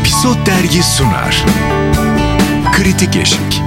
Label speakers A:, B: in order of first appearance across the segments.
A: Episod Dergi sunar. Kritik Eşik.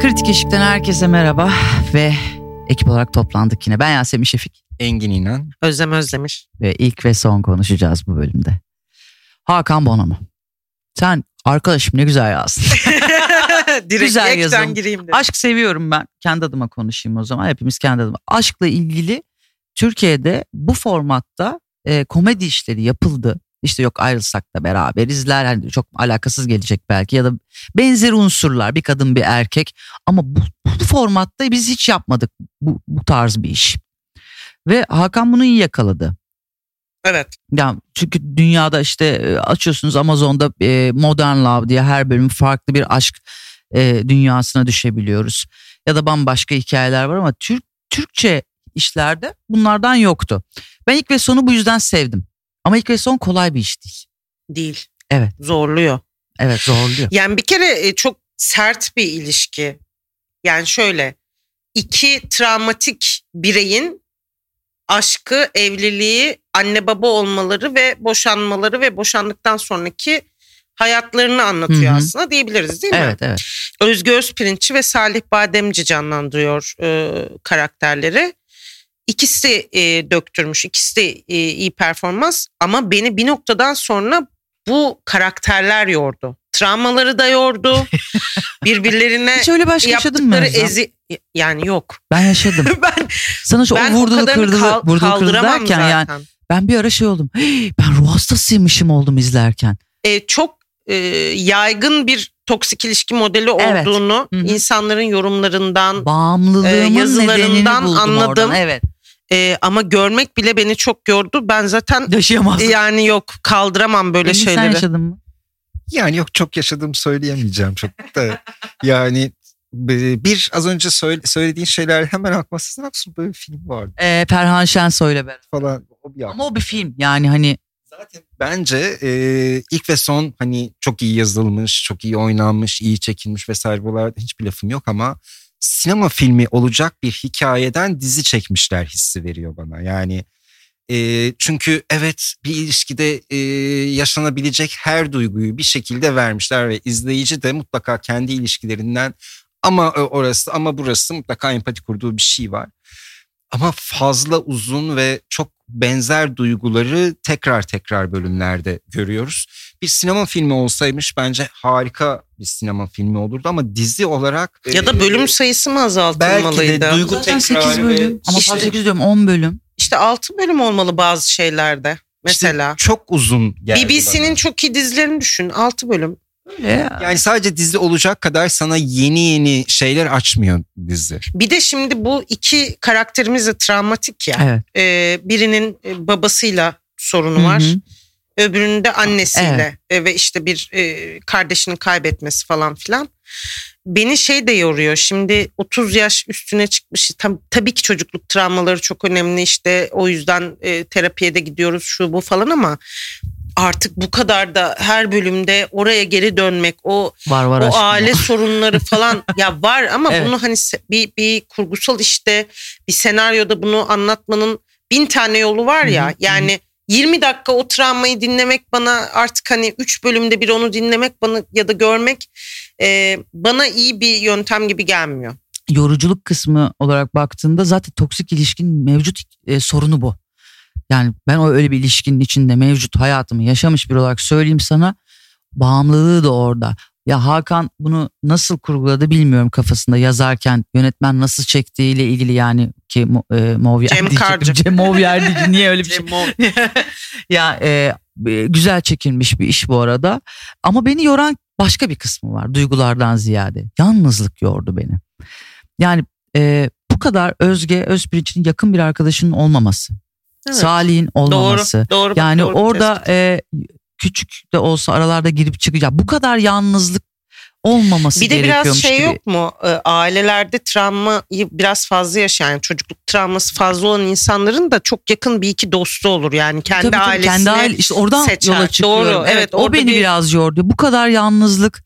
B: Kritik Eşik'ten herkese merhaba ve ekip olarak toplandık yine. Ben Yasemin Şefik
C: Engin İnan.
D: Özlem Özdemiş.
B: ve ilk ve son konuşacağız bu bölümde. Hakan Bonomo. Sen arkadaşım ne güzel yazdın.
D: Direkt
B: Güzel yazım.
D: gireyim dedim.
B: Aşk seviyorum ben. Kendi adıma konuşayım o zaman. Hepimiz kendi adıma. Aşkla ilgili Türkiye'de bu formatta e, komedi işleri yapıldı. İşte yok ayrılsak da beraberizler. Hani çok alakasız gelecek belki ya da benzer unsurlar bir kadın bir erkek. Ama bu, bu formatta biz hiç yapmadık bu, bu tarz bir iş. Ve Hakan bunu iyi yakaladı.
D: Evet.
B: Ya çünkü dünyada işte e, açıyorsunuz Amazon'da e, Modern Love diye her bölüm farklı bir aşk e, dünyasına düşebiliyoruz. Ya da bambaşka hikayeler var ama Türk Türkçe işlerde bunlardan yoktu. Ben ilk ve sonu bu yüzden sevdim. Ama ilk ve son kolay bir iş değil.
D: Değil.
B: Evet.
D: Zorluyor.
B: Evet zorluyor.
D: Yani bir kere e, çok sert bir ilişki. Yani şöyle iki travmatik bireyin aşkı, evliliği, anne baba olmaları ve boşanmaları ve boşandıktan sonraki hayatlarını anlatıyor
B: Hı hı.
D: aslında diyebiliriz değil mi?
B: Evet evet.
D: Özgü Özpirinççi ve Salih Bademci canlandırıyor e, karakterleri. İkisi e, döktürmüş, ikisi de e, iyi performans ama beni bir noktadan sonra bu karakterler yordu. Travmaları da yordu. Birbirlerine
B: Hiç öyle başka yaşadın mı? Özlem?
D: ezi... Yani yok.
B: Ben yaşadım.
D: ben
B: Sana şu o
D: ben o
B: vurdulu
D: kadarını
B: kırdılı,
D: kal-
B: vurdulu kırdılı derken yani
D: zaten.
B: ben bir ara şey oldum. "Hey, ben ruh hastasıymışım oldum izlerken.
D: E, çok e, yaygın bir toksik ilişki modeli
B: Evet.
D: olduğunu
B: Hı hı.
D: insanların yorumlarından
B: Bağımlılığımın
D: Ee, yazılarından anladım.
B: oradan. Evet.
D: E, ama görmek bile beni çok yordu. Ben zaten
B: Yaşayamazdım.
D: Yani yok kaldıramam böyle
B: sen
D: şeyleri.
B: yaşadın mı?
C: Yani yok çok yaşadığımı söyleyemeyeceğim çok da. Yani e, bir az önce söyle- söylediğin şeyler hemen aklıma Sezen Aksu böyle bir film vardı
B: Ee, Perhan Şensoy'la beraber.
C: falan. O bir
B: Ama o bir film yani hani
C: Zaten bence e, ilk ve son hani çok iyi yazılmış, çok iyi oynanmış, iyi çekilmiş vesaire buralarda hiçbir lafım yok ama sinema filmi olacak bir hikayeden dizi çekmişler hissi veriyor bana. Yani e, çünkü evet bir ilişkide e, yaşanabilecek her duyguyu bir şekilde vermişler ve izleyici de mutlaka kendi ilişkilerinden ama e, orası ama burası mutlaka empati kurduğu bir şey var. Ama fazla uzun ve çok benzer duyguları tekrar tekrar bölümlerde görüyoruz. Bir sinema filmi olsaymış bence harika bir sinema filmi olurdu ama dizi olarak
D: Ya da
C: e,
D: bölüm sayısı mı
C: belki
D: azaltılmalıydı?
C: de duygu
B: zaten
C: tekrar
B: 8 bölüm. Ama
D: İşte-
B: 8 diyorum 10 bölüm.
D: İşte 6 bölüm olmalı bazı şeylerde. Mesela.
C: çok uzun geldi
D: BBC'nin
C: bana.
D: çok iyi dizilerini düşün. 6 bölüm.
B: Ya.
C: yani sadece dizi olacak kadar sana yeni yeni şeyler açmıyor dizi.
D: Bir de şimdi bu iki karakterimiz de travmatik ya.
B: Evet.
D: Ee, birinin e, babasıyla sorunu
B: Hı
D: var.
B: hı.
D: Öbürünün de annesiyle e, ve işte bir e, kardeşini kaybetmesi falan filan. Beni şey de yoruyor. Şimdi 30 yaş üstüne çıkmış. Tam, tabii ki çocukluk travmaları çok önemli. işte o yüzden e, terapiye de gidiyoruz şu bu falan ama artık bu kadar da her bölümde oraya geri dönmek, o
B: Var var
D: o
B: aşkım.
D: aile sorunları falan ya var ama
B: Evet.
D: bunu hani bir bir kurgusal işte bir senaryoda bunu anlatmanın bin tane yolu var ya
B: Hı hı,
D: yani 20 dakika o travmayı dinlemek bana artık hani 3 bölümde bir onu dinlemek bana ya da görmek e, bana iyi bir yöntem gibi gelmiyor.
B: Yoruculuk kısmı olarak baktığında zaten toksik ilişkinin mevcut e, sorunu bu. Yani ben o öyle bir ilişkinin içinde mevcut hayatımı yaşamış bir olarak söyleyeyim sana. Bağımlılığı da orada. Ya Hakan bunu nasıl kurguladı bilmiyorum kafasında yazarken yönetmen nasıl çektiğiyle ilgili yani ki e, Movyer
D: Cem. Karcı.
B: Cem Movyer. Niye öyle bir şey? Ya e, e, güzel çekilmiş bir iş bu arada. Ama beni yoran başka bir kısmı var duygulardan ziyade. Yalnızlık yordu beni. Yani e, bu kadar Özge Özpirinç'in yakın bir arkadaşının olmaması.
D: Evet.
B: Salih'in olmaması.
D: Doğru, doğru.
B: Yani
D: doğru
B: orada e, küçük de olsa aralarda girip çıkacak. Bu kadar yalnızlık olmaması
D: Bir de biraz şey
B: gibi.
D: yok mu? Ee, Ailelerde travmayı biraz fazla yaşayan, yani çocukluk travması fazla olan insanların da çok yakın bir iki dostu olur. Yani kendi
B: Tabii, tabii,
D: ailesini
B: kendi aile işte oradan
D: seçer.
B: yola çıkıyorum.
D: Doğru, evet,
B: o
D: orada
B: beni
D: bir-
B: biraz yordu. Bu kadar yalnızlık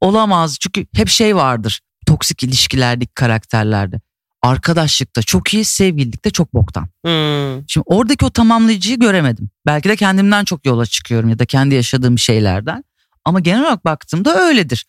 B: olamaz. Çünkü hep şey vardır. Toksik ilişkilerdeki karakterlerde. Arkadaşlıkta çok iyi, sevgililikte çok boktan.
D: Hmm.
B: Şimdi oradaki o tamamlayıcıyı göremedim. Belki de kendimden çok yola çıkıyorum ya da kendi yaşadığım şeylerden. Ama genel olarak baktığımda öyledir.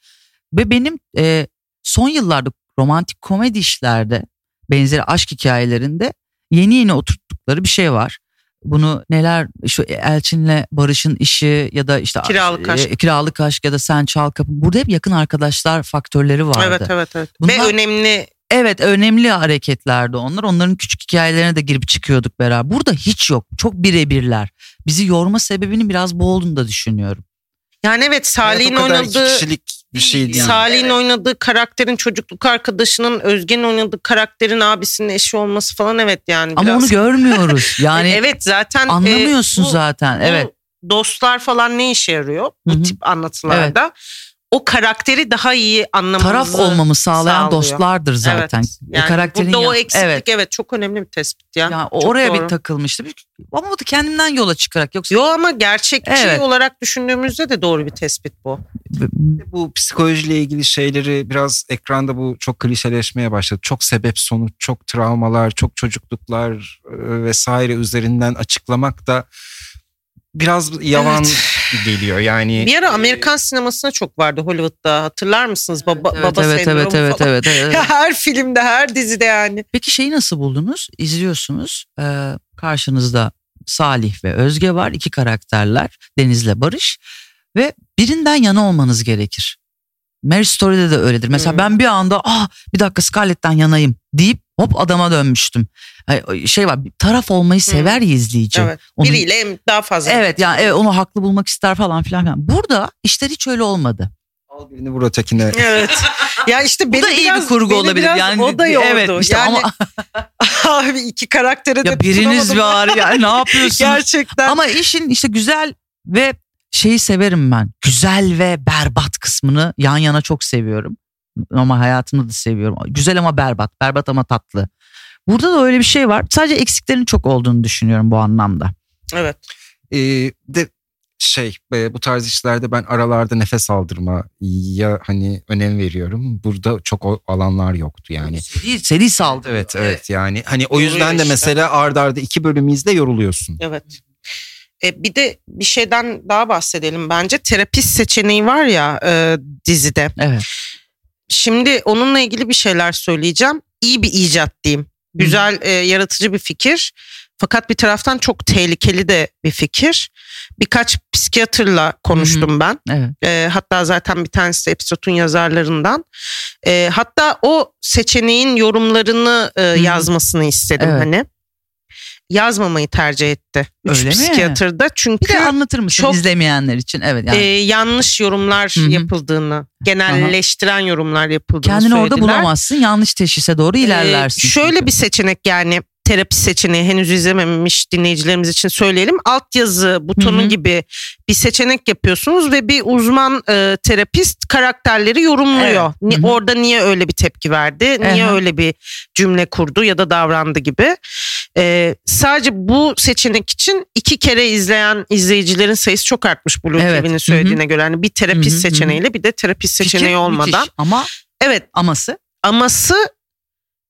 B: Ve benim e, son yıllarda romantik komedi işlerde benzeri aşk hikayelerinde yeni yeni oturttukları bir şey var. Bunu neler şu Elçin'le Barış'ın işi ya da işte
D: Kiralık aşk.
B: e, kiralık aşk ya da sen çal kapı. Burada hep yakın arkadaşlar faktörleri vardı.
D: Evet evet evet.
B: Bunlar-
D: Ve önemli
B: Evet önemli hareketlerdi onlar. Onların küçük hikayelerine de girip çıkıyorduk beraber. Burada hiç yok. Çok birebirler. Bizi yorma sebebinin biraz bu olduğunu da düşünüyorum.
D: yani evet Salih'in
C: iki
D: oynadığı
C: kişilik bir şey değil.
D: Salih'in oynadığı karakterin çocukluk arkadaşının Özge'nin oynadığı karakterin abisinin eşi olması falan evet yani
B: Ama
D: biraz.
B: onu görmüyoruz. Yani
D: evet zaten e,
B: anlamıyorsun
D: bu-
B: zaten.
D: bu
B: Evet.
D: Dostlar falan ne işe yarıyor bu
B: Hı hı.
D: tip anlatılarda? O karakteri daha iyi anlamamızı
B: Taraf olmamı sağlayan
D: sağlıyor.
B: dostlardır zaten.
D: Evet. Yani
B: karakterin
D: burada o
B: ya-
D: eksiklik evet.
B: evet.
D: çok önemli bir tespit ya.
B: Yani o
D: Çok
B: oraya
D: doğru.
B: bir takılmıştı. Ama bu da kendimden yola çıkarak yoksa
D: Yo ama gerçekçi
B: Evet.
D: olarak düşündüğümüzde de doğru bir tespit bu.
C: Bu psikolojiyle ilgili şeyleri biraz ekranda bu çok klişeleşmeye başladı. Çok sebep sonuç, çok travmalar, çok çocukluklar e, vesaire üzerinden açıklamak da biraz yavan geliyor. Yani
D: Bir ara Amerikan sinemasına çok vardı Hollywood'da hatırlar mısınız? Baba,
B: evet,
D: baba
B: evet, evet, evet,
D: falan.
B: evet, evet.
D: her filmde her dizide yani.
B: Peki şeyi nasıl buldunuz? İzliyorsunuz. Ee, karşınızda Salih ve Özge var. iki karakterler. Deniz'le Barış. Ve birinden yana olmanız gerekir. Mary Story'de de öyledir. Mesela
D: Hmm.
B: ben bir anda ah bir dakika Scarlett'ten yanayım deyip hop adama dönmüştüm. Şey var bir taraf olmayı sever ya izleyici.
D: Evet.
B: Onun-
D: Biriyle daha fazla.
B: Evet yani evet, onu haklı bulmak ister falan filan. filan. Burada işler hiç öyle olmadı.
C: al birini vur ötekine.
D: Evet. Ya işte
B: Bu
D: beni
B: da iyi
D: biraz,
B: bir kurgu olabilir.
D: biraz
B: Yani
D: o da yordu.
B: evet işte
D: yani
B: ama
D: abi iki karaktere de
B: ya biriniz var yani ne yapıyorsunuz?
D: Gerçekten.
B: Ama işin işte güzel ve şeyi severim ben. Güzel ve berbat kısmını yan yana çok seviyorum. Ama hayatımda da seviyorum. Güzel ama berbat. Berbat ama tatlı. Burada da öyle bir şey var. Sadece eksiklerin çok olduğunu düşünüyorum bu anlamda.
D: Evet.
C: Ee, de şey e, bu tarz işlerde ben aralarda nefes aldırmaya hani önem veriyorum. Burada çok o alanlar yoktu yani.
B: Seri, seri saldırı.
C: Evet evet yani hani o
D: Yoruyor
C: yüzden de
D: işte.
C: mesela ard arda iki bölüm izle yoruluyorsun.
D: Evet. E, bir de bir şeyden daha bahsedelim bence. Terapist seçeneği var ya e, dizide.
B: Evet.
D: Şimdi onunla ilgili bir şeyler söyleyeceğim. İyi bir icat diyeyim. Güzel, e, yaratıcı bir fikir. Fakat bir taraftan çok tehlikeli de bir fikir. Birkaç psikiyatrla konuştum ben.
B: Evet.
D: E, hatta zaten bir tanesi de episodun yazarlarından. E, hatta o seçeneğin yorumlarını e, yazmasını istedim
B: Evet.
D: hani. Yazmamayı tercih etti. Üç
B: Öyle mi?
D: psikiyatr da.
B: Bir
D: Çünkü
B: de anlatır mısın
D: çok-
B: izlemeyenler için? Evet yani
D: e, yanlış yorumlar
B: Hı hı.
D: yapıldığını, genelleştiren yorumlar yapıldığını
B: kendini orada
D: söylediler.
B: bulamazsın. Yanlış teşhise doğru
D: Ee,
B: ilerlersin.
D: şöyle
B: çünkü.
D: bir seçenek yani terapi seçeneği henüz izlememiş dinleyicilerimiz için söyleyelim. Altyazı butonu
B: Hı hı.
D: gibi bir seçenek yapıyorsunuz ve bir uzman e, terapist karakterleri yorumluyor.
B: Evet.
D: Ni-
B: Hı hı.
D: Orada niye öyle bir tepki verdi, niye
B: Aha.
D: öyle bir cümle kurdu ya da davrandı gibi. Ee, sadece bu seçenek için iki kere izleyen izleyicilerin sayısı çok artmış Blue
B: Evet.
D: TV'nin
B: Hı hı.
D: söylediğine göre. Yani bir terapist
B: Hı hı, hı hı.
D: seçeneğiyle bir de terapist
B: Fikir
D: seçeneği olmadan.
B: müthiş. Ama
D: Evet
B: aması
D: aması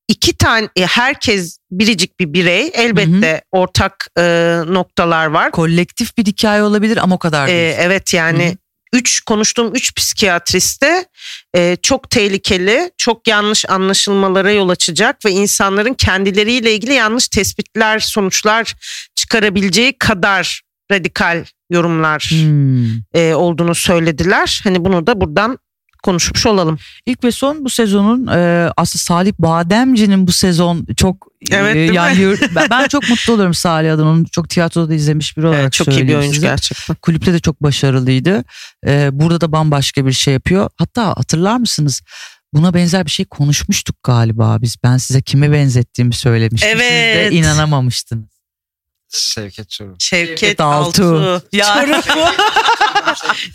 D: iki tane e, herkes biricik bir birey elbette ortak e, noktalar var.
B: kolektif bir hikaye olabilir ama o kadar
D: E,
B: değil.
D: evet yani
B: Hı hı.
D: Üç konuştuğum üç psikiyatriste e, çok tehlikeli, çok yanlış anlaşılmalara yol açacak ve insanların kendileriyle ilgili yanlış tespitler, sonuçlar çıkarabileceği kadar radikal yorumlar
B: Hmm.
D: e, olduğunu söylediler. Hani bunu da buradan konuşmuş olalım.
B: İlk ve son bu sezonun e, aslında Salih Bademci'nin bu sezon çok
D: Evet,
B: e,
D: değil mi?
B: yani yür- ben, ben çok mutlu olurum Salih adına. Onu çok tiyatroda da izlemiş biri olarak
D: Evet, çok iyi bir oyuncu
B: size.
D: gerçekten.
B: Kulüpte de çok başarılıydı. E, burada da bambaşka bir şey yapıyor. Hatta hatırlar mısınız? Buna benzer bir şey konuşmuştuk galiba biz. Ben size kime benzettiğimi söylemiştim. Siz
D: Evet.
B: de inanamamıştınız.
C: Şevket Çorum.
D: Şevket,
B: Şevket
D: Altu.
B: Altu. Ya.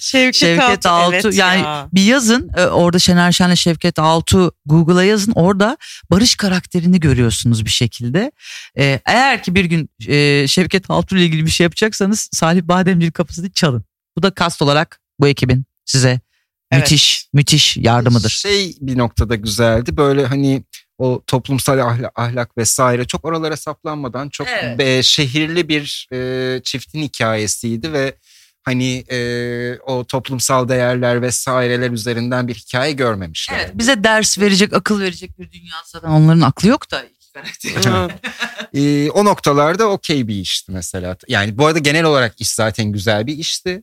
D: Şevket,
B: Şevket Altu,
D: evet
B: yani
D: ya.
B: bir yazın e, orada Şener Şen'le Şevket Altu Google'a yazın orada Barış karakterini görüyorsunuz bir şekilde. E, eğer ki bir gün e, Şevket Altu ile ilgili bir şey yapacaksanız Salih Bademci'nin kapısını çalın. Bu da kast olarak bu ekibin size
D: Evet.
B: müthiş müthiş yardımıdır.
C: Şey bir noktada güzeldi böyle hani o toplumsal ahlak, ahlak vesaire çok oralara saplanmadan çok
B: Evet.
C: be- şehirli bir e, çiftin hikayesiydi ve hani e, o toplumsal değerler vesaireler üzerinden bir hikaye görmemişler.
B: Evet bize ders verecek, akıl verecek bir dünya zaten onların aklı yok da. iki karakter.
D: Evet.
C: Ee, o noktalarda okey bir işti mesela. Yani bu arada genel olarak iş zaten güzel bir işti.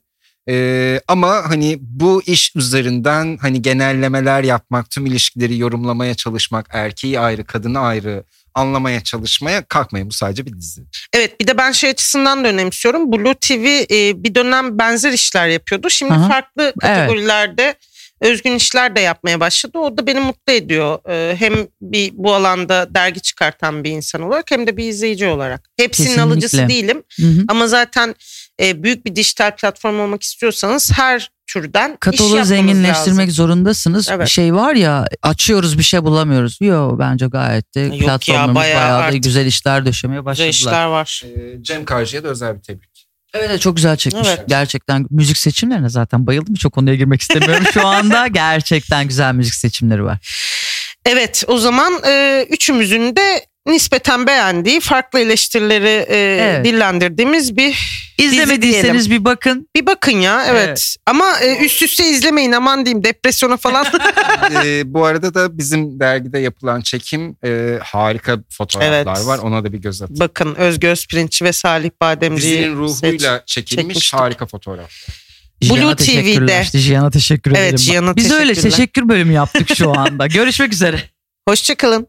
C: Ee, ama hani bu iş üzerinden hani genellemeler yapmak, tüm ilişkileri yorumlamaya çalışmak, erkeği ayrı, kadını ayrı anlamaya çalışmaya kalkmayın. Bu sadece bir dizi.
D: Evet bir de ben şey açısından da önemsiyorum. Blue TV e, bir dönem benzer işler yapıyordu. Şimdi
B: Aha.
D: farklı kategorilerde özgün işler de yapmaya başladı. O da beni mutlu ediyor. E, hem bir bu alanda dergi çıkartan bir insan olarak hem de bir izleyici olarak. Hepsinin
B: Kesinlikle.
D: alıcısı değilim.
B: Hı hı.
D: Ama zaten e, büyük bir dijital platform olmak istiyorsanız her türden iş
B: Kataloğu zenginleştirmek
D: lazım.
B: zorundasınız.
D: Evet.
B: Bir şey var ya açıyoruz bir şey bulamıyoruz. Yo bence gayet de
D: ya,
B: platformlarımız
D: bayağı
B: bayağı, da güzel işler döşemeye
D: Güzel
B: başladılar.
D: işler var.
C: Ee, Cem Karcı'ya da özel bir tebrik.
B: Evet çok güzel çekmiş.
D: Evet.
B: Gerçekten müzik seçimlerine zaten bayıldım. Çok konuya girmek istemiyorum şu anda. Gerçekten güzel müzik seçimleri var.
D: Evet o zaman e, üçümüzün de nispeten beğendiği farklı eleştirileri e,
B: Evet.
D: dillendirdiğimiz bir
B: İzlemediyseniz bir bakın.
D: bir bakın ya evet.
B: Evet.
D: Ama e, üst üste izlemeyin aman diyeyim depresyona falan.
C: Ee, bu arada da bizim dergide yapılan çekim e, harika fotoğraflar
D: Evet.
C: var. Ona da bir göz atın.
D: bakın Özgü Özpirinç ve Salih Bademci'yi
C: Dizinin ruhuyla
D: seç-
C: çekilmiş
D: çekmiştik.
C: harika fotoğraflar.
D: Blue
B: Cihan'a
D: TV'de.
B: teşekkürler. Cihan'a teşekkür
D: Evet,
B: ederim.
D: Cihan'a
B: Biz öyle teşekkür bölümü yaptık şu anda. Görüşmek üzere.
D: Hoşçakalın.